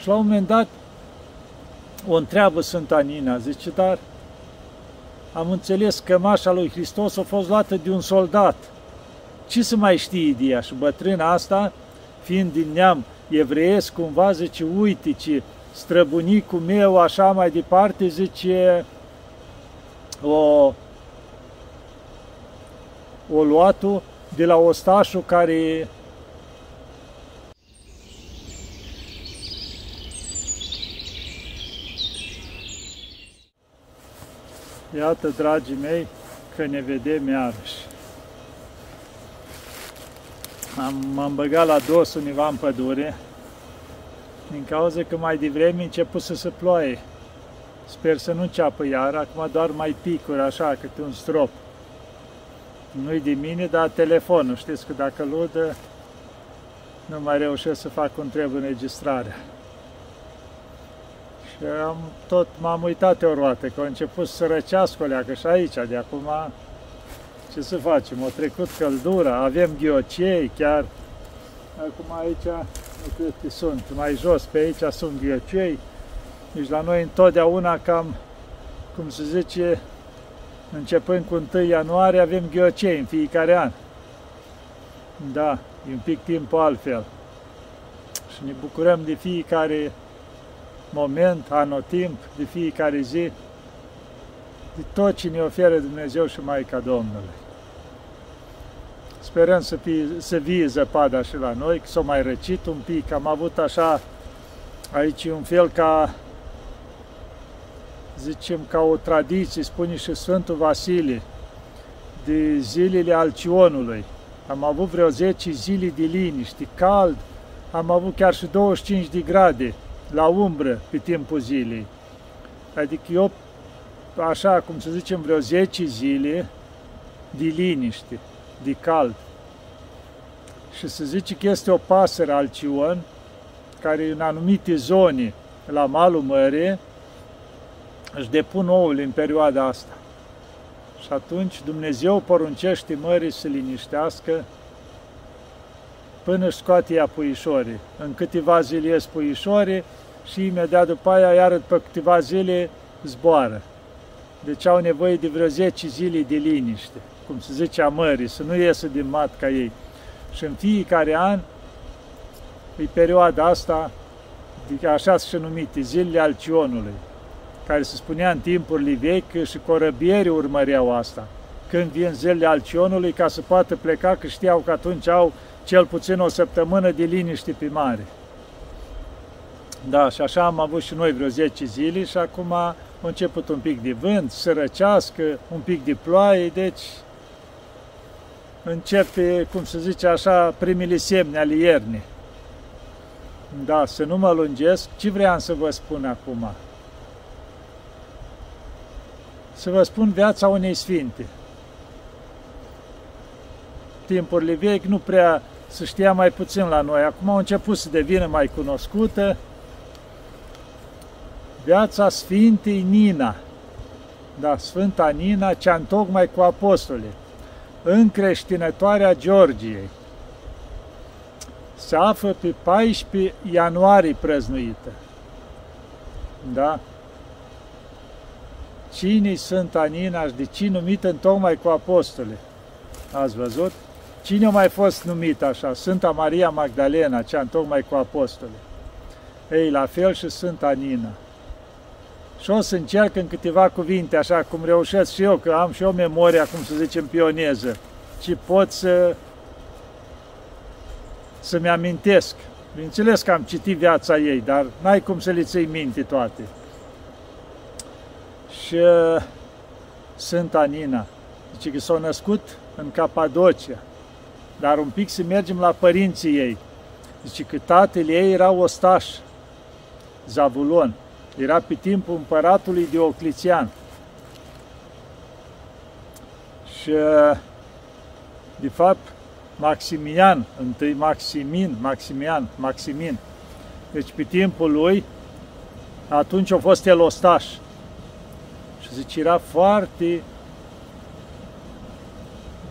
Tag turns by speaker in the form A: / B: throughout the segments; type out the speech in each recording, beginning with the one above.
A: Și la un moment dat o întreabă Sfânta Nina, zice, dar am înțeles că mașa lui Hristos a fost luată de un soldat. Ce să mai știe de ea? Și bătrâna asta, fiind din neam evreiesc, cumva zice, uite ce străbunicul meu, așa mai departe, zice, o, o luat de la ostașul care Iată, dragii mei, că ne vedem iarăși. Am, m-am băgat la dos univa în pădure, din cauza că mai devreme început să se ploaie. Sper să nu ceapă iar, acum doar mai picuri așa, câte un strop. Nu-i de mine, dar telefonul, știți că dacă ludă, nu mai reușesc să fac cum trebuie înregistrarea. Și am, tot m-am uitat o roată, că a început să răcească o leacă și aici, de acum, ce să facem, a trecut căldura, avem ghiocei chiar, acum aici, nu cred că sunt, mai jos pe aici sunt ghiocei, deci la noi întotdeauna cam, cum se zice, începând cu 1 ianuarie avem ghiocei în fiecare an. Da, e un pic timp altfel. Și ne bucurăm de fiecare moment, anotimp, de fiecare zi, de tot ce ne oferă Dumnezeu și Maica Domnului. Sperăm să, fie, să vie zăpada și la noi, că s-a mai răcit un pic. Am avut așa, aici un fel ca, zicem, ca o tradiție, spune și Sfântul Vasile, de zilele Alcionului. Am avut vreo 10 zile de liniște, cald, am avut chiar și 25 de grade la umbră pe timpul zilei. Adică eu, așa cum să zicem, vreo 10 zile de liniște, de cald. Și se zice că este o pasăre alcion care în anumite zone la malul mării își depun ouăle în perioada asta. Și atunci Dumnezeu poruncește mării să liniștească până își scoate ea puișorii. În câteva zile ies puișorii și imediat după aia, iar după câteva zile, zboară. Deci au nevoie de vreo 10 zile de liniște, cum se zice a mării, să nu iesă din mat ca ei. Și în fiecare an, e perioada asta, de așa se numite, zilele Alcionului, care se spunea în timpurile vechi și corăbierii urmăreau asta. Când vin zilele Alcionului, ca să poată pleca, că știau că atunci au cel puțin o săptămână de liniște pe mare. Da, și așa am avut și noi vreo 10 zile și acum a început un pic de vânt, să răcească, un pic de ploaie, deci începe, cum se zice așa, primele semne ale iernii. Da, să nu mă lungesc, ce vreau să vă spun acum? Să vă spun viața unei sfinte. Timpurile vechi nu prea se știa mai puțin la noi. Acum au început să devină mai cunoscută. Viața Sfintei Nina, da, Sfânta Nina, cea întocmai cu apostolii, încreștinătoarea Georgiei. Se află pe 14 ianuarie prăznuită. Da? Cine-i Sfânta Nina și de ce numită întocmai cu apostole? Ați văzut? Cine a mai fost numit așa? Sfânta Maria Magdalena, cea întocmai cu apostole. Ei, la fel și Sfânta Nina. Și o să încerc în câteva cuvinte, așa cum reușesc și eu, că am și eu memoria, cum să zicem, pioneză, ci pot să să-mi amintesc. Bineînțeles că am citit viața ei, dar n-ai cum să le ții minte toate. Și uh, Sfânta Nina, zice că s-a născut în Capadocia, dar un pic să mergem la părinții ei. Zice că tatăl ei era ostaș, Zavulon. Era pe timpul împăratului Diocletian. Și, de fapt, Maximian, întâi Maximin, Maximian, Maximin. Deci pe timpul lui, atunci a fost el ostaș. Și zice, era foarte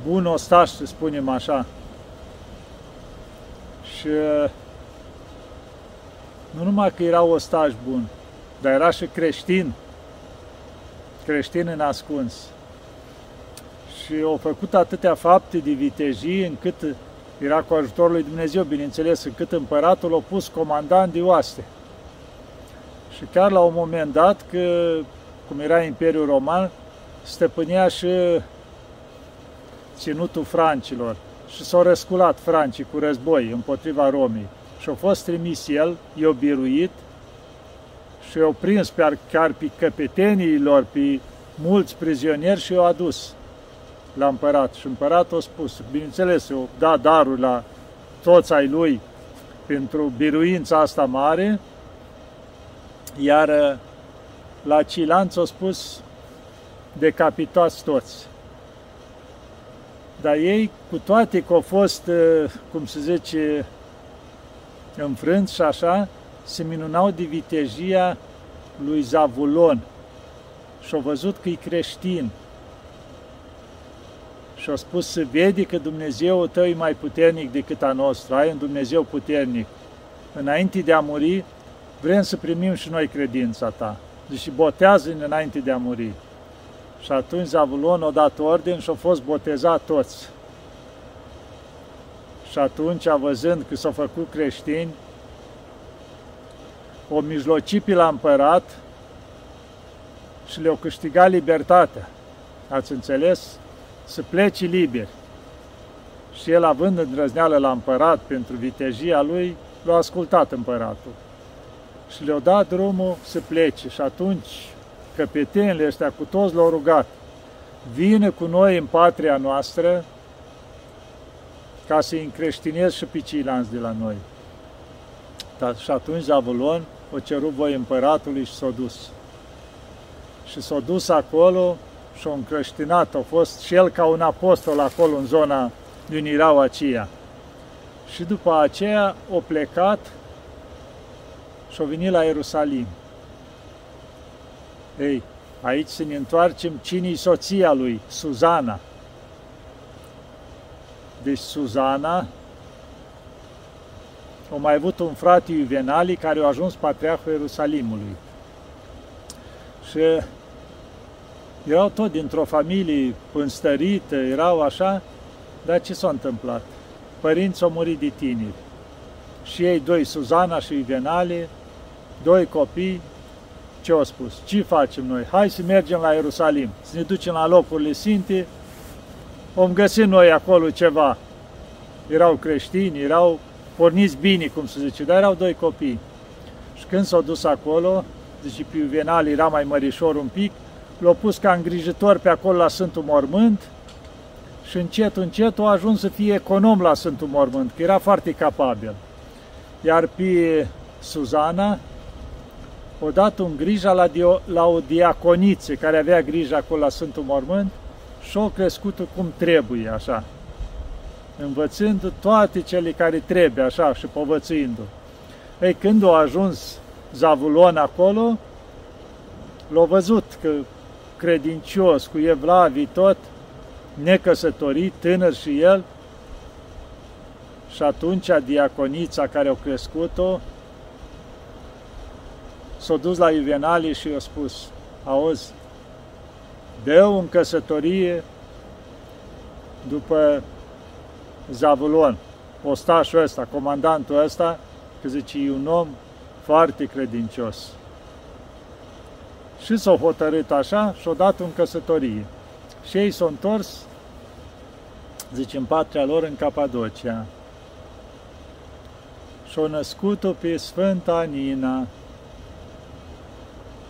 A: bun ostaș, să spunem așa. Și nu numai că era ostaj bun, dar era și creștin, creștin în ascuns. Și au făcut atâtea fapte de vitejii încât era cu ajutorul lui Dumnezeu, bineînțeles, încât împăratul a pus comandant de oaste. Și chiar la un moment dat, că, cum era Imperiul Roman, stăpânea și ținutul francilor și s-au răsculat francii cu război împotriva Romii. Și a fost trimis el, i-a biruit și i-a prins pe, chiar pe căpeteniilor, pe mulți prizonieri și i-a adus la împărat. Și împăratul a spus, bineînțeles, o da darul la toți ai lui pentru biruința asta mare, iar uh, la Cilanț a spus, decapitați toți. Dar ei, cu toate că au fost, uh, cum se zice, înfrânți și așa, se minunau de vitejia lui Zavulon și au văzut că e creștin. Și au spus să vede că Dumnezeu tău e mai puternic decât a nostru, ai un Dumnezeu puternic. Înainte de a muri, vrem să primim și noi credința ta. Deci botează-ne înainte de a muri. Și atunci Zavulon a dat orden și au fost botezați toți. Și atunci, văzând că s-au făcut creștini, o mijloci pe la împărat și le-au câștigat libertatea. Ați înțeles? Să plece liberi. Și el, având îndrăzneală la împărat pentru vitejia lui, l-a ascultat împăratul. Și le-a dat drumul să plece. Și atunci căpetenile ăștia cu toți l-au rugat, vină cu noi în patria noastră ca să-i încreștinez și pe ceilalți de la noi. Dar și atunci Zavulon o cerut voi împăratului și s-a dus. Și s-a dus acolo și a încreștinat, a fost și el ca un apostol acolo în zona din erau aceea. Și după aceea a plecat și a venit la Ierusalim. Ei, aici să ne întoarcem cine soția lui, Suzana. Deci Suzana a mai avut un frate Iuvenali care a ajuns patriarhul Ierusalimului. Și erau tot dintr-o familie înstărită, erau așa, dar ce s-a întâmplat? Părinții au murit de tineri. Și ei doi, Suzana și Iuvenali, doi copii, ce au spus? Ce facem noi? Hai să mergem la Ierusalim, să ne ducem la locurile sfinte, vom găsi noi acolo ceva. Erau creștini, erau porniți bine, cum se zice, dar erau doi copii. Și când s-au dus acolo, zice, pe Juvenal era mai mărișor un pic, l-au pus ca îngrijitor pe acolo la Sfântul Mormânt și încet, încet a ajuns să fie econom la Sfântul Mormânt, că era foarte capabil. Iar pe Suzana o dat un grija la, dio, la o diaconiță care avea grijă acolo la Sfântul Mormânt și o crescut cum trebuie, așa învățând toate cele care trebuie, așa, și povățuindu. Ei, când a ajuns Zavulon acolo, l-a văzut că credincios, cu evlavii tot, necăsătorit, tânăr și el, și atunci diaconița care a crescut-o s-a dus la Iuvenalie și i-a spus, auzi, dă în căsătorie după Zavulon, ostașul ăsta, comandantul ăsta, că zice, e un om foarte credincios. Și s-au hotărât așa și-au dat în căsătorie. Și ei s-au întors, zice, în patria lor, în Capadocia. Și-au născut-o pe Sfânta Nina.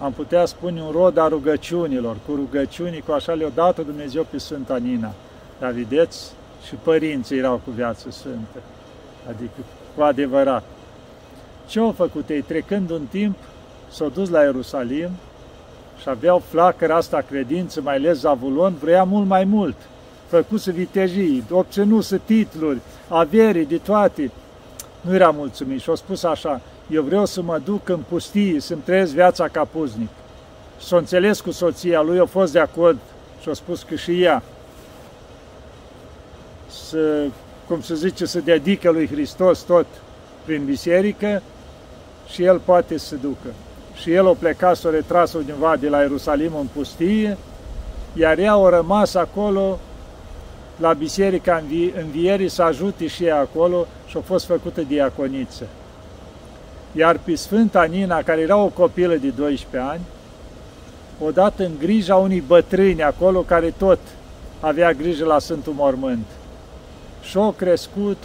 A: Am putea spune un rod a rugăciunilor, cu rugăciunii, cu așa le-a dat Dumnezeu pe Sfânta Nina. Dar vedeți, și părinții erau cu viață sfântă, adică cu adevărat. Ce au făcut ei? Trecând un timp, s-au dus la Ierusalim și aveau flacăra asta credință, mai ales Zavulon, vrea mult mai mult. Făcuse vitejii, obținuse titluri, averii, de toate. Nu era mulțumit și au spus așa, eu vreau să mă duc în pustie, să-mi trăiesc viața ca puznic. S-a înțeles cu soția lui, a fost de acord și a spus că și ea să, cum se zice, să dedică lui Hristos tot prin biserică și el poate să ducă. Și el o pleca să o retras undeva de la Ierusalim în pustie, iar ea a rămas acolo la Biserica Învierii să ajute și ea acolo și a fost făcută diaconiță. Iar pe Sfânta Nina, care era o copilă de 12 ani, odată în grija unui bătrâni acolo, care tot avea grijă la Sfântul Mormânt. Și-o crescut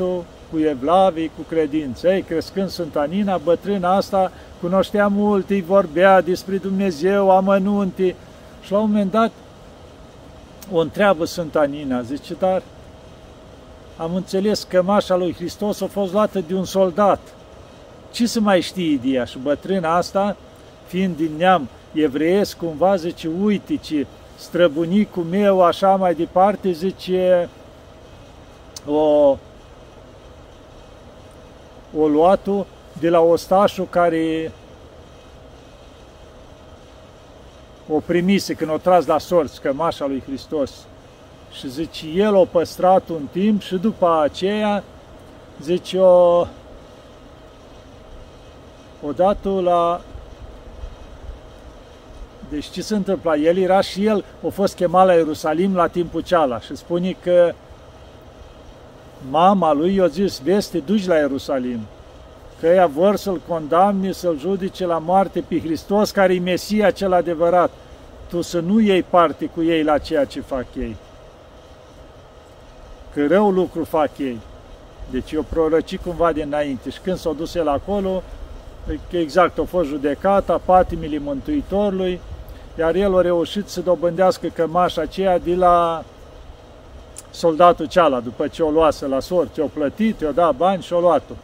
A: cu evlavii, cu credință. Ei, crescând Sfânta Nina, bătrâna asta cunoștea mult, îi vorbea despre Dumnezeu, amănunte, și la un moment dat o întreabă Sfânta Nina, zice, dar am înțeles că mașa lui Hristos a fost luată de un soldat. Ce să mai știe de ea? Și bătrâna asta, fiind din neam evreiesc, cumva zice, uite ce străbunicul meu, așa mai departe, zice, o, o luat de la ostașul care o primise când o tras la sorți cămașa lui Hristos. Și zice, el o păstrat un timp și după aceea, zice, o, odată la... Deci ce se întâmplă? El era și el, a fost chemat la Ierusalim la timpul ceala și spune că mama lui i-a zis, vezi, te duci la Ierusalim, că ea vor să-l condamne, să-l judice la moarte pe Hristos, care e Mesia cel adevărat. Tu să nu iei parte cu ei la ceea ce fac ei. Că rău lucru fac ei. Deci eu prorăci cumva de înainte și când s-a dus el acolo, exact, a fost judecata, patimile Mântuitorului, iar el a reușit să dobândească cămașa aceea de la soldatul ceala, după ce o luase la sort, o plătit, i-o dat bani și o luat-o.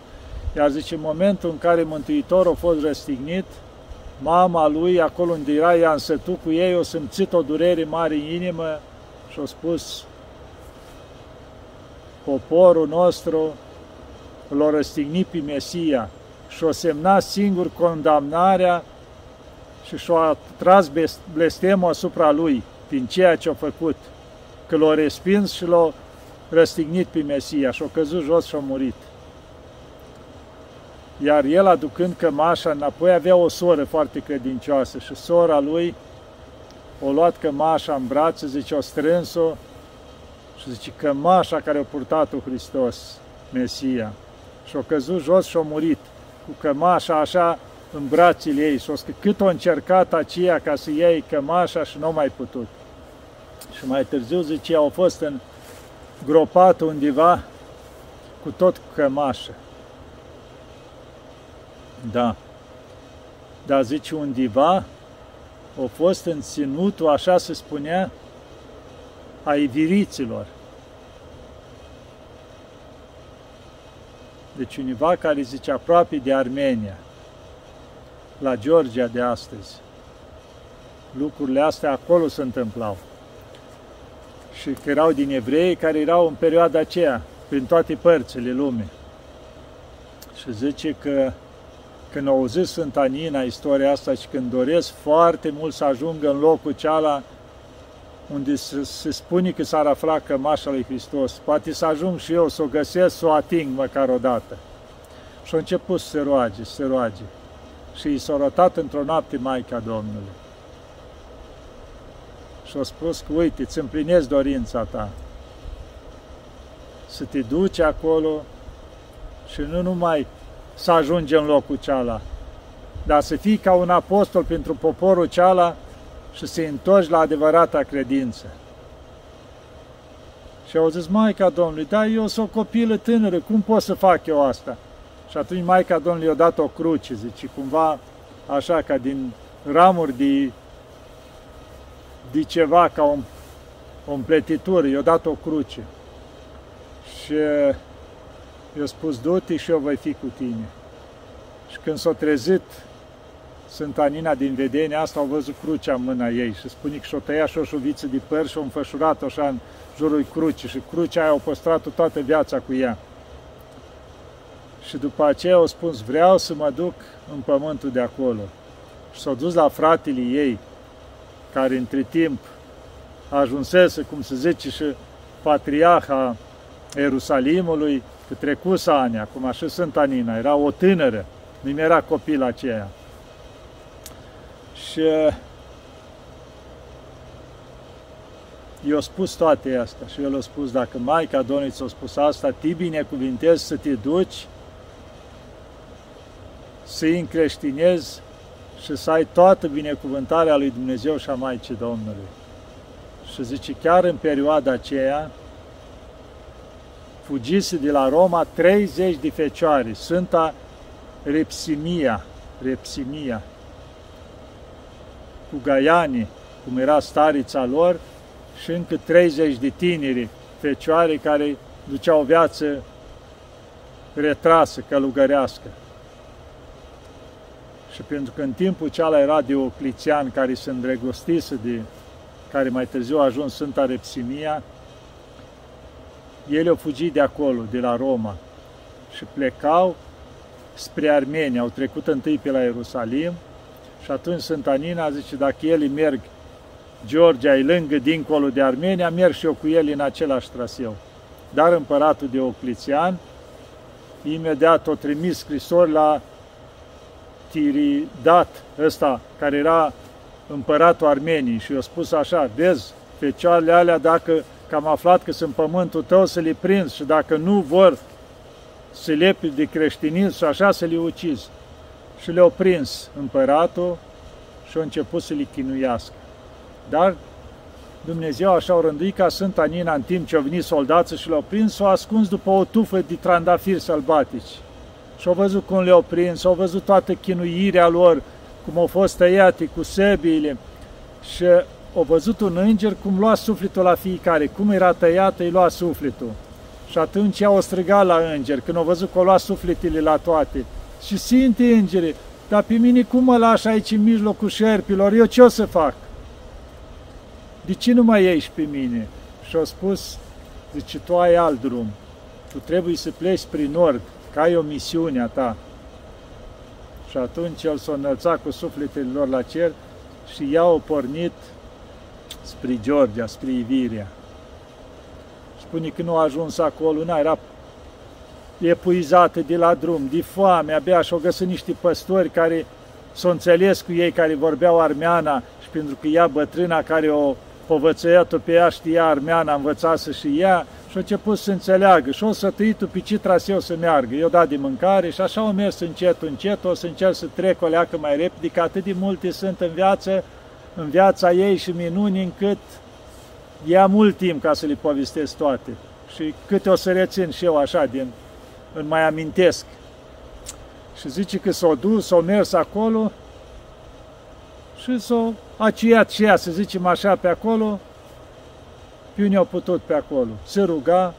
A: Iar zice, în momentul în care Mântuitorul a fost răstignit, mama lui, acolo unde era ea însătu cu ei, o simțit o durere mare în inimă și a spus, poporul nostru l-a răstignit pe Mesia și a semnat singur condamnarea și și-a tras blestemul asupra lui prin ceea ce a făcut, că l-a respins și l-a răstignit pe Mesia și a căzut jos și a murit. Iar el, aducând cămașa înapoi, avea o soră foarte credincioasă și sora lui o luat cămașa în brațe, zice, o strâns-o și zice, cămașa care a purtat-o Hristos, Mesia. Și a căzut jos și a murit cu cămașa așa în brațele ei. Și o că cât o încercat aceea ca să iei cămașa și nu a mai putut. Și mai târziu, zice, au fost în gropat undeva cu tot cămașă. Da. Dar zice undeva, a fost în ținutul, așa se spunea, a iviriților. Deci univa care zice aproape de Armenia, la Georgia de astăzi. Lucrurile astea acolo se întâmplau. Și că erau din evrei care erau în perioada aceea, prin toate părțile lumii. Și zice că când au auzit Sfânta Nina istoria asta și când doresc foarte mult să ajungă în locul ceala unde se, se spune că s-ar afla cămașa lui Hristos, poate să ajung și eu să o găsesc, să o ating măcar o dată. Și a început să se roage, să se roage. Și i s-a rotat într-o noapte Maica Domnului. Și a spus că, uite, îți împlinesc dorința ta. Să te duci acolo și nu numai să ajungi în locul ceala, dar să fii ca un apostol pentru poporul ceala și să-i întorci la adevărata credință. Și au zis, Maica Domnului, da, eu sunt o copilă tânără, cum pot să fac eu asta? Și atunci Maica Domnului i-a dat o cruce, zice, cumva așa ca din ramuri de, de ceva, ca o, o împletitură, i-a dat o cruce. Și i-a spus, du-te și eu voi fi cu tine. Și când s-a trezit Sfânta Nina din vedenia asta, au văzut crucea în mâna ei și spune că și-o tăia și o șuviță de păr și o înfășurat așa în jurul crucii și crucea aia au păstrat-o toată viața cu ea. Și după aceea au spus, vreau să mă duc în pământul de acolo. Și s-au dus la fratele ei, care între timp ajunsese, cum se zice, și patriarha Ierusalimului, că trecuse ani, acum și Sfânta Nina, era o tânără, mi era copil aceea. Și i-a spus toate astea și el a spus, dacă Maica Domnului ți-a spus asta, te binecuvintezi să te duci, să-i încreștinezi și să ai toată binecuvântarea lui Dumnezeu și a Maicii Domnului. Și zice, chiar în perioada aceea, fugise de la Roma 30 de fecioare, Sfânta Repsimia, Repsimia, cu Gaiani, cum era starița lor, și încă 30 de tineri fecioare care duceau o viață retrasă, călugărească. Și pentru că în timpul ceala era Diocletian care se îndrăgostise de care mai târziu a ajuns Sfânta Repsimia, ele au fugit de acolo, de la Roma, și plecau spre Armenia. Au trecut întâi pe la Ierusalim și atunci Sfânta Nina zice, dacă ele merg, Georgia e lângă, dincolo de Armenia, merg și eu cu el în același traseu. Dar împăratul Diocletian imediat o trimis scrisori la Tiridat, ăsta, care era împăratul Armeniei și i-a spus așa, vezi, fecioarele alea, dacă că am aflat că sunt pământul tău, să le prinzi și dacă nu vor să lepi de creștinism și așa să le ucizi. Și le-au prins împăratul și au început să le chinuiască. Dar Dumnezeu așa au rânduit ca Sfânta Nina în timp ce au venit soldații și le-au prins, s-au ascuns după o tufă de trandafiri sălbatici. Și au văzut cum le-au prins, au văzut toată chinuirea lor, cum au fost tăiate cu săbiile și au văzut un înger cum lua sufletul la fiecare, cum era tăiat, îi lua sufletul. Și atunci au strigat la înger, când au văzut că au luat sufletele la toate. Și Sfinte Îngere, dar pe mine cum mă lași aici în mijlocul șerpilor, eu ce o să fac? De ce nu mai ieși pe mine? Și au spus, zice, tu ai alt drum, tu trebuie să pleci prin nord, că ai o misiune a ta. Și atunci el s-a înălțat cu sufletele lor la cer și ea au pornit spre Georgia, spre Iviria. Spune că nu a ajuns acolo, n era epuizată de la drum, de foame, abia și-au găsit niște păstori care s-au înțeles cu ei, care vorbeau armeana și pentru că ea bătrâna care o povățăiat-o pe ea știa armeana, învățase și ea și a început să înțeleagă și o sătuit-o pe ce traseu să meargă. Eu dat de mâncare și așa au mers încet, încet, o să încerc să trec o leacă mai repede, că atât de multe sunt în viață, în viața ei și minuni încât ia mult timp ca să le povestesc toate. Și câte o să rețin și eu așa, din, îmi mai amintesc. Și zice că s-au dus, s-au mers acolo și s-au aciat și ea, să zicem așa, pe acolo, pe unde au putut pe acolo. Se ruga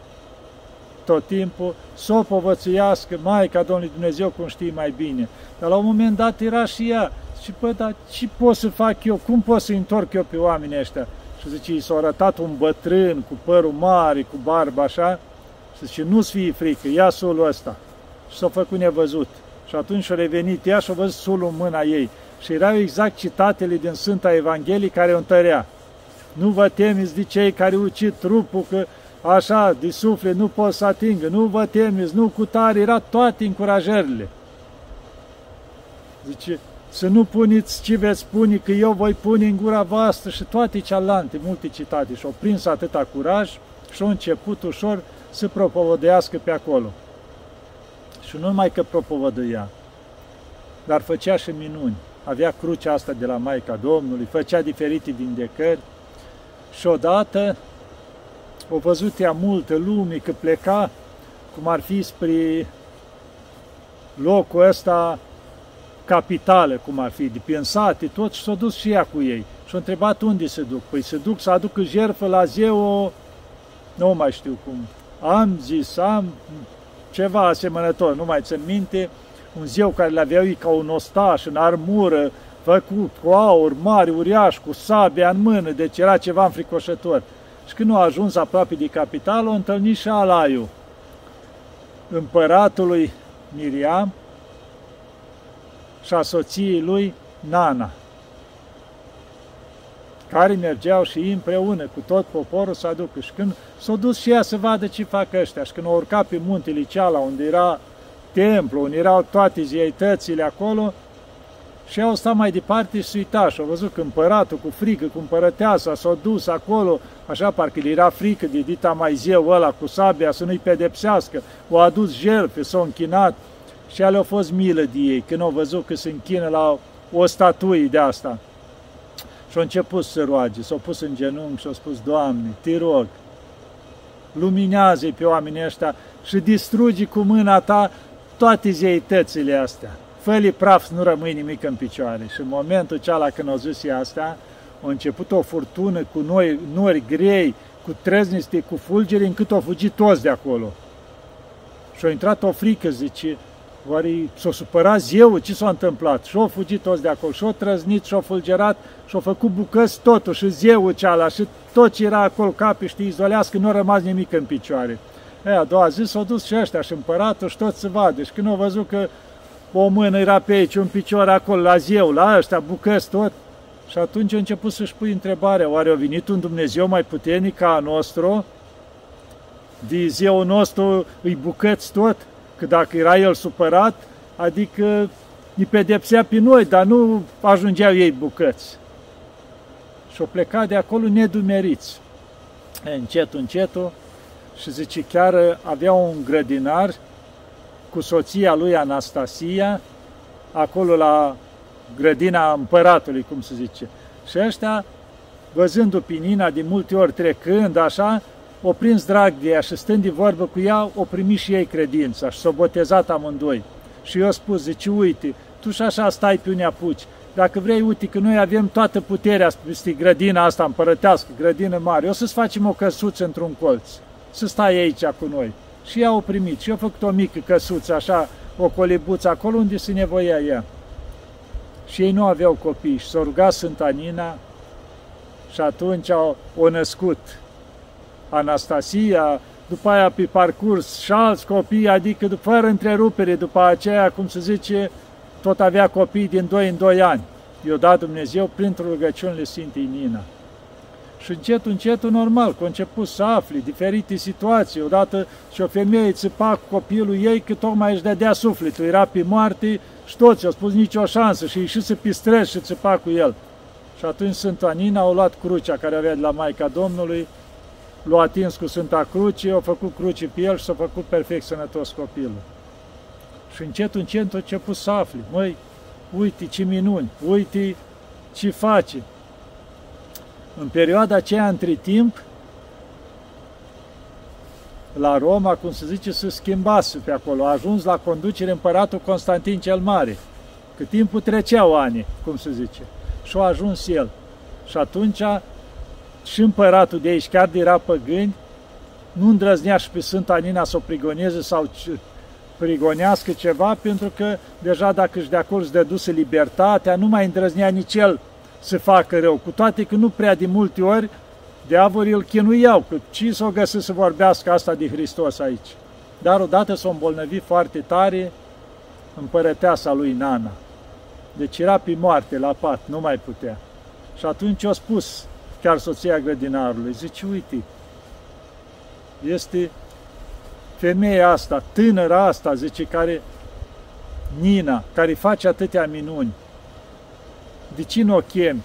A: tot timpul, să o povățuiască Maica Domnului Dumnezeu cum știi mai bine. Dar la un moment dat era și ea. Și păi, dar ce pot să fac eu? Cum pot să întorc eu pe oamenii ăștia? Și zice, i s-a arătat un bătrân cu părul mare, cu barbă așa, și zice, nu-ți fie frică, ia sulul ăsta. Și s-a făcut nevăzut. Și atunci a revenit ea și a văzut sulul în mâna ei. Și erau exact citatele din Sfânta Evanghelie care o întărea. Nu vă temeți de cei care ucid trupul, că așa, de suflet, nu pot să atingă, nu vă temeți, nu cu tare, era toate încurajările. Zice, să nu puneți ce veți spune, că eu voi pune în gura voastră și toate cealante, multe citate. Și au prins atâta curaj și au început ușor să propovădească pe acolo. Și nu numai că propovădăia, dar făcea și minuni. Avea crucea asta de la Maica Domnului, făcea diferite vindecări și odată o văzut ea multă lume că pleca, cum ar fi spre locul ăsta capitală, cum ar fi, de pensate, tot, și s-a dus și ea cu ei. Și a întrebat unde se duc. Păi se duc să aducă jertfă la zeu, nu mai știu cum, am zis, am ceva asemănător, nu mai țin minte, un zeu care le aveau ca un ostaș în armură, făcut cu aur mare, uriaș, cu sabia în mână, deci era ceva înfricoșător. Și când nu a ajuns aproape de capitală, o întâlnit și Alaiu, împăratului Miriam și a soției lui Nana, care mergeau și ei împreună cu tot poporul să aducă. Și când s-au dus și ea să vadă ce fac ăștia și când au urcat pe muntele ceala unde era templu, unde erau toate zeitățile acolo, și au stat mai departe și uita și au văzut că împăratul cu frică, cu împărăteasa, s-a dus acolo, așa parcă le era frică de dita mai zeu ăla cu sabia să nu-i pedepsească, o adus jertfe, s-au închinat și ale au fost milă de ei, când au văzut că se închină la o statuie de asta. Și au început să roage, s-au pus în genunchi și au spus, Doamne, te rog, luminează pe oamenii ăștia și distrugi cu mâna ta toate zeitățile astea fă praf să nu rămâi nimic în picioare. Și în momentul ceala când au zis asta, a început o furtună cu noi, nori grei, cu trezniste, cu fulgere, încât au fugit toți de acolo. Și a intrat o frică, zice, oare s-a supărat zeu, ce s-a întâmplat? Și au fugit toți de acolo, și au trăznit, și au fulgerat, și au făcut bucăți totul, și zeu ceala, și tot ce era acolo capi, știi, izolească, nu a rămas nimic în picioare. E, a doua zi s-au dus și ăștia și împăratul și tot să vadă. Și când au văzut că o mână era pe aici, un picior acolo, la zeu, la ăștia, bucăți tot. Și atunci a început să-și pui întrebarea, oare a venit un Dumnezeu mai puternic ca a nostru? De zeul nostru îi bucăți tot? Că dacă era el supărat, adică îi pedepsea pe noi, dar nu ajungeau ei bucăți. Și-o plecat de acolo nedumeriți. Încetul, încetul, și zice, chiar avea un grădinar cu soția lui Anastasia, acolo la grădina împăratului, cum se zice. Și ăștia, văzându pe Nina de multe ori trecând așa, o prins drag de ea și stând de vorbă cu ea, o primi și ei credința și s-au botezat amândoi. Și eu spus, zice, uite, tu și așa stai pe unii apuci. Dacă vrei, uite că noi avem toată puterea peste grădina asta împărătească, grădină mare, o să-ți facem o căsuță într-un colț, să stai aici cu noi. Și ea au primit și au făcut o mică căsuță, așa, o colibuță acolo unde se nevoia ea. Și ei nu aveau copii și s-au rugat Sfânta Nina și atunci au, o născut Anastasia, după aia pe parcurs și alți copii, adică fără întrerupere, după aceea, cum se zice, tot avea copii din 2 în 2 ani. I-a dat Dumnezeu printr-o rugăciunile Sfintei Nina. Și încet, încet, normal, că a început să afli diferite situații. Odată și o femeie țipa cu copilul ei că tocmai își dădea sufletul, era pe moarte și toți au spus nicio șansă și ieșise pe stres și țipa cu el. Și atunci Sfânta Nina a luat crucea care avea de la Maica Domnului, l-a atins cu Sfânta Cruce, a făcut cruce pe el și s-a făcut perfect sănătos copilul. Și încet, încet a început să afli, măi, uite ce minuni, uite ce face, în perioada aceea, între timp, la Roma, cum se zice, se schimbase pe acolo. A ajuns la conducere împăratul Constantin cel Mare. Că timpul treceau ani, cum se zice. Și a ajuns el. Și atunci și împăratul de aici, chiar de era păgâni, nu îndrăznea și pe Sfânta Nina să o prigoneze sau prigonească ceva, pentru că deja dacă își de acolo își dăduse libertatea, nu mai îndrăznea nici el să facă rău, cu toate că nu prea de multe ori diavolii îl chinuiau, că ci s-o găsit să vorbească asta de Hristos aici. Dar odată s-o îmbolnăvi foarte tare împărăteasa lui Nana. Deci era pe moarte, la pat, nu mai putea. Și atunci a spus chiar soția grădinarului, zice, uite, este femeia asta, tânăra asta, zice, care, Nina, care face atâtea minuni, de ce nu o chem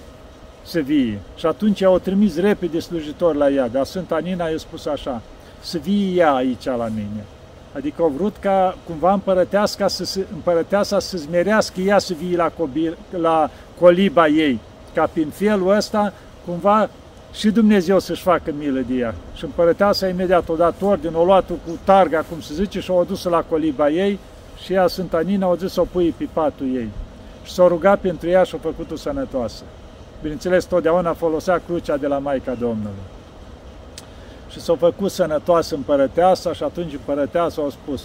A: să vie? Și atunci au trimis repede slujitor la ea, dar Sfânta Nina i-a spus așa, să vie ea aici la mine. Adică au vrut ca cumva împărăteasca să se, împărăteasa să zmerească ea să vie la, cobir, la coliba ei, ca prin felul ăsta cumva și Dumnezeu să-și facă milă de ea. Și împărăteasa imediat o dat ordin, o luat cu targa, cum se zice, și o adus la coliba ei și ea, Sfânta Nina, o zis să o pui pe patul ei și s-a rugat pentru ea și a făcut-o sănătoasă. Bineînțeles, totdeauna folosea crucea de la Maica Domnului. Și s-a făcut sănătoasă împărăteasa și atunci împărăteasa a spus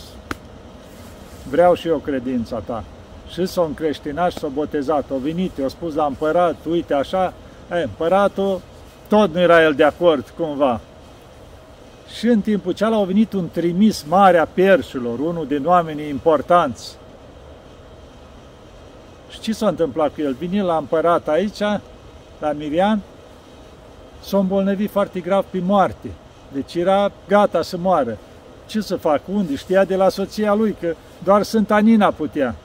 A: vreau și eu credința ta. Și s-a încreștinat și s-a botezat. O venit, i-a spus la împărat, uite așa, e, împăratul tot nu era el de acord cumva. Și în timpul cealaltă a venit un trimis mare a perșilor, unul din oamenii importanți, și ce s-a întâmplat cu el? Vine la împărat aici, la Mirian, s-a îmbolnăvit foarte grav pe moarte. Deci era gata să moară. ce să fac, unde? Știa de la soția lui că doar Sfânta Nina putea.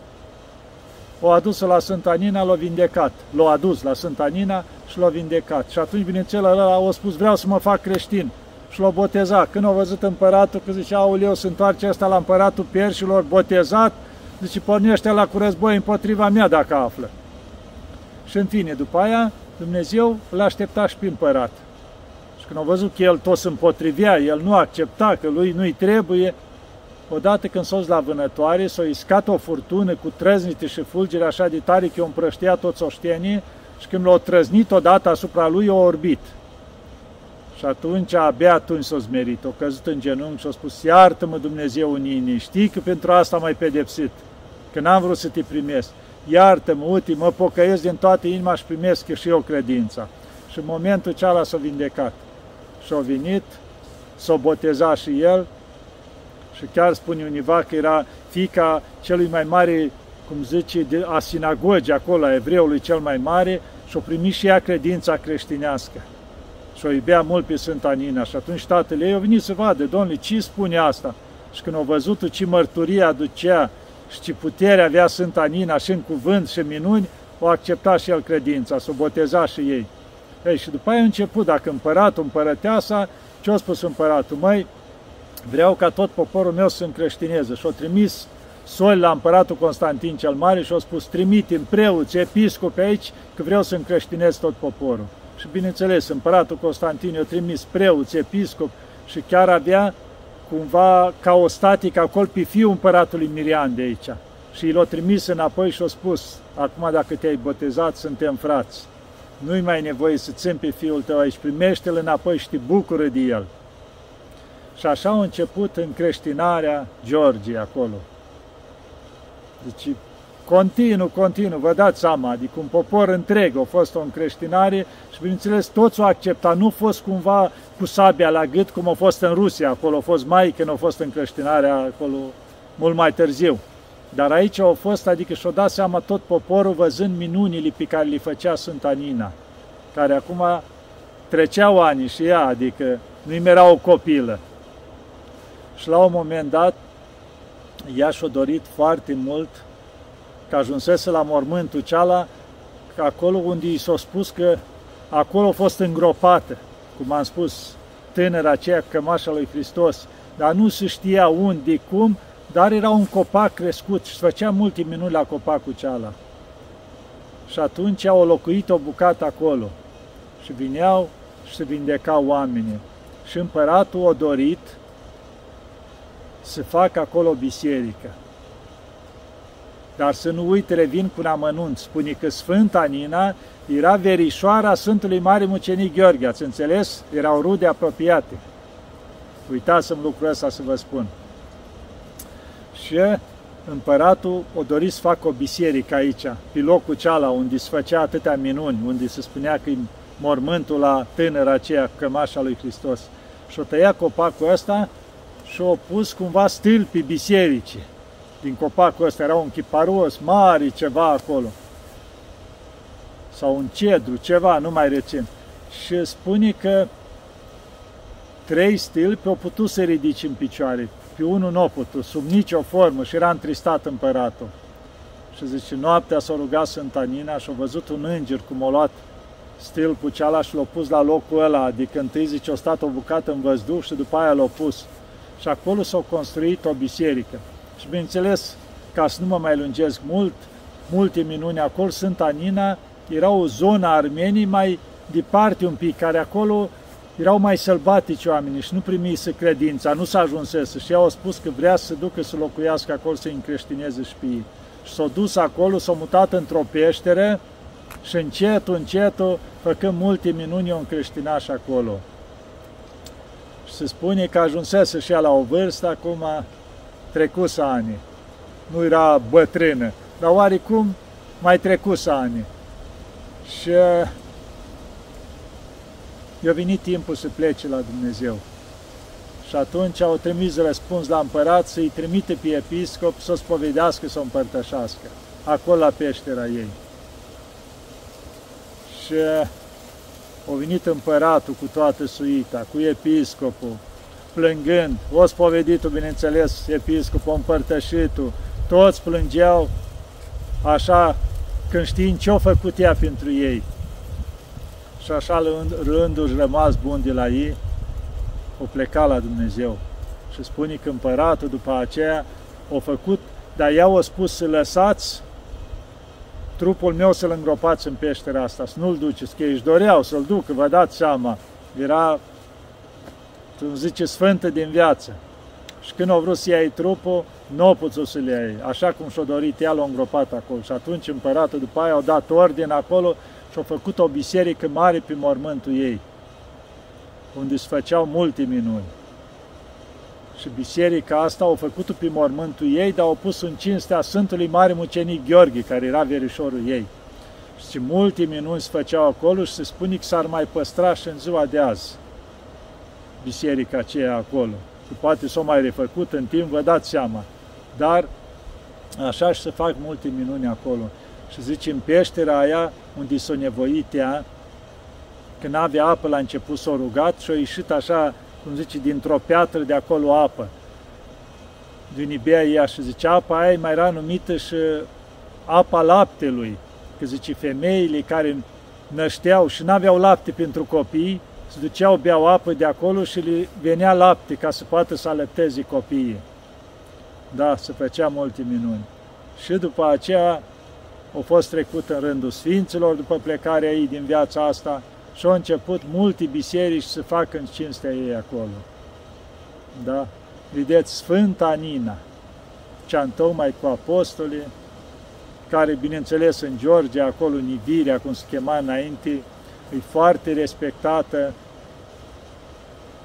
A: O adus la Sfânta Nina, l-a vindecat. L-a adus la Sfânta Nina și l-a vindecat. Și atunci, bineînțeles, ăla a spus, vreau să mă fac creștin. Și l-a botezat. Când a văzut împăratul, că zicea, auleu, se întoarce ăsta la împăratul perșilor, botezat, zice, pornește la cu război împotriva mea dacă află. Și în fine, după aia, Dumnezeu l-a așteptat și pe împărat. Și când a văzut că el tot se împotrivea, el nu accepta, că lui nu-i trebuie, odată când s-a la vânătoare, s-a iscat o furtună cu trăznite și fulgere așa de tare că o împrăștea toți oștenii și când l-a trăznit odată asupra lui, o orbit. Și atunci, abia atunci s-a zmerit, o căzut în genunchi și a spus, iartă-mă Dumnezeu unii, știi că pentru asta m-ai pedepsit, că n-am vrut să te primesc. Iartă-mă, uite, mă pocăiesc din toată inima și primesc și eu credința. Și în momentul cealaltă s-a vindecat. Și-a venit, s-a botezat și el și chiar spune univa că era fica celui mai mare, cum zice, de, a sinagogii acolo, a evreului cel mai mare și-a primit și ea credința creștinească. Și o iubea mult pe Sfânta Nina și atunci tatăl ei a venit să vadă, domnule, ce spune asta? Și când au văzut ce mărturie aducea și ce putere avea Sfânta Nina și în cuvânt și în minuni, o accepta și el credința, s-o boteza și ei. Ei, și după aia a început, dacă împăratul, împărăteasa, ce a spus împăratul? Măi, vreau ca tot poporul meu să încreștineze. Și-a trimis soli la împăratul Constantin cel Mare și a spus, trimite preoți, episcopi aici, că vreau să încreștinez tot poporul. Și bineînțeles, împăratul Constantin i-a trimis preoți, episcopi și chiar avea cumva ca o statică acolo pe fiul împăratului Mirian de aici. Și l-a trimis înapoi și a spus, acum dacă te-ai botezat, suntem frați. Nu-i mai nevoie să țin pe fiul tău aici, primește-l înapoi și te bucură de el. Și așa a început încreștinarea Georgie acolo. Deci, continuu, continuu, vă dați seama, adică un popor întreg a fost o încreștinare și, bineînțeles, toți o accepta, nu a fost cumva cu sabia la gât, cum a fost în Rusia, acolo a fost mai când a fost încreștinarea acolo mult mai târziu. Dar aici au fost, adică și-o dat seama tot poporul văzând minunile pe care le făcea Sfânta Nina, care acum treceau ani și ea, adică nu-i era o copilă. Și la un moment dat, ea și-a dorit foarte mult că ajunsese la mormântul ceala, acolo unde i s-a spus că acolo a fost îngropată, cum am spus, tânăra aceea, cămașa lui Hristos, dar nu se știa unde, cum, dar era un copac crescut și se făcea multe minuni la copacul ceala. Și atunci au locuit o bucată acolo și vineau și se vindecau oamenii. Și împăratul a dorit să facă acolo o biserică. Dar să nu uite, revin cu un amănunt, spune că Sfânta Nina era verișoara Sfântului Mare Mucenic Gheorghe, ați înțeles? Erau rude apropiate. Uitați-mi lucrul ăsta să vă spun. Și împăratul o dori să facă o biserică aici, pe locul ceala unde se făcea atâtea minuni, unde se spunea că e mormântul la tânăra aceea, cămașa lui Hristos. Și o tăia copacul ăsta și o pus cumva stâlpii bisericii. Din copacul ăsta era un chiparos mare, ceva acolo. Sau un cedru, ceva, nu mai rețin. Și spune că trei stâlpi au putut să ridici în picioare. Pe unul nu a putut, sub nicio formă și era întristat împăratul. Și zice, noaptea s-a rugat Sfânta Nina și a văzut un înger cum a luat stâlpul ceala și l-a pus la locul ăla, adică întâi zice, a stat o bucată în văzduh și după aia l-a pus și acolo s-a construit o biserică. Și bineînțeles, ca să nu mă mai lungesc mult, multe minuni acolo, Sfânta Nina era o zonă a Armenii mai departe un pic, care acolo erau mai sălbatici oamenii și nu primise credința, nu s-a ajunsese și ea au spus că vrea să ducă să locuiască acolo, să încreștineze și pe ei. Și s-au dus acolo, s-au mutat într-o peșteră și încetul, încetul, făcând multe minuni, au încreștinat și acolo se spune că ajunsese și ea la o vârstă, acum trecut ani. Nu era bătrână, dar oarecum mai trecut ani. Și i-a venit timpul să plece la Dumnezeu. Și atunci au trimis răspuns la împărat să-i trimite pe episcop să o spovedească, să o împărtășească, acolo la peștera ei. Și a venit împăratul cu toată suita, cu episcopul, plângând, o spoveditul, bineînțeles, episcopul, împărtășitul, toți plângeau așa când știind ce-a făcut ea pentru ei. Și așa rândul rămas bun de la ei, o pleca la Dumnezeu. Și spune că împăratul după aceea o făcut, dar ea a spus să lăsați trupul meu să-l îngropați în peștera asta, să nu-l duceți, că ei își doreau să-l ducă, vă dați seama, era, cum zice, sfântă din viață. Și când au vrut să iei trupul, nu au putut să le iei, așa cum și-a dorit ea, l-a îngropat acolo. Și atunci împăratul după aia au dat ordine acolo și au făcut o biserică mare pe mormântul ei, unde se făceau multe minuni. Și biserica asta au făcut-o pe mormântul ei, dar au pus în cinstea Sfântului Mare Mucenic Gheorghe, care era verișorul ei. Și multe minuni se făceau acolo și se spune că s-ar mai păstra și în ziua de azi biserica aceea acolo. Și poate s-o mai refăcut în timp, vă dați seama. Dar așa și se fac multe minuni acolo. Și zice, în peștera aia, unde s-o nevoit ea, când avea apă la început s-o rugat și a ieșit așa cum zice, dintr-o piatră de acolo apă. Din Ibea ea și zice, apa aia mai era numită și apa laptelui, că zice, femeile care nășteau și n-aveau lapte pentru copii, se duceau, beau apă de acolo și le venea lapte ca să poată să alăpteze copiii. Da, se făcea multe minuni. Și după aceea au fost trecut în rândul Sfinților după plecarea ei din viața asta, și au început multe biserici să facă în cinstea ei acolo. Da? Vedeți, Sfânta Nina, cea întocmai cu apostolii, care, bineînțeles, în Georgia, acolo, în Ivirea, cum se chema înainte, e foarte respectată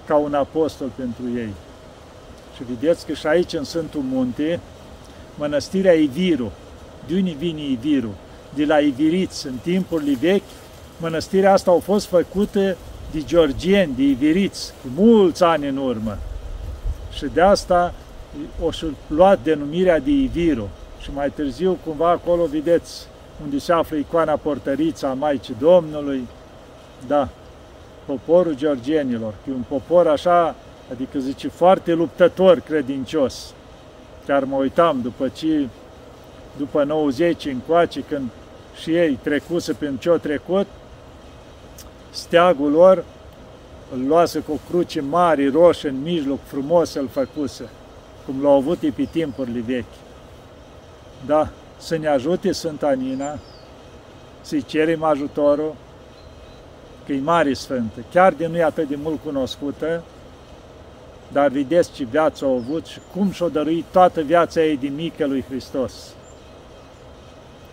A: ca un apostol pentru ei. Și vedeți că și aici, în Sfântul Munte, mănăstirea Iviru, de unde vine Iviru? De la Iviriți, în timpurile vechi, mănăstirea asta au fost făcută de georgieni, de iviriți, cu mulți ani în urmă. Și de asta o și luat denumirea de Iviru. Și mai târziu, cumva acolo, vedeți, unde se află icoana portărița a Maicii Domnului, da, poporul georgienilor, e un popor așa, adică zice, foarte luptător, credincios. Chiar mă uitam după ce, după 90 încoace, când și ei trecuse prin ce-o trecut, steagul lor îl luase cu o cruce mare, roșie, în mijloc, frumos îl făcuse, cum l-au avut pe timpurile vechi. Da, să ne ajute Sfânta Nina, să-i cerem ajutorul, că e mare Sfântă, chiar de nu e atât de mult cunoscută, dar vedeți ce viață au avut și cum și-a dăruit toată viața ei din mică lui Hristos.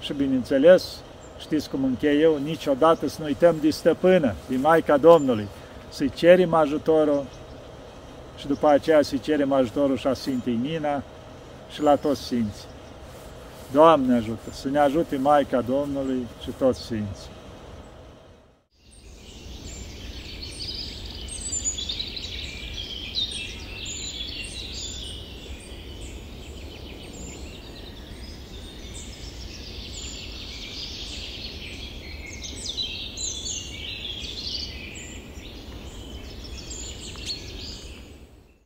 A: Și bineînțeles, știți cum închei eu, niciodată să nu uităm de stăpână, de Maica Domnului, să-i cerem ajutorul și după aceea să-i cerem ajutorul și a Sfintei Nina și la toți Sfinții. Doamne ajută, să ne ajute Maica Domnului și toți Sfinții.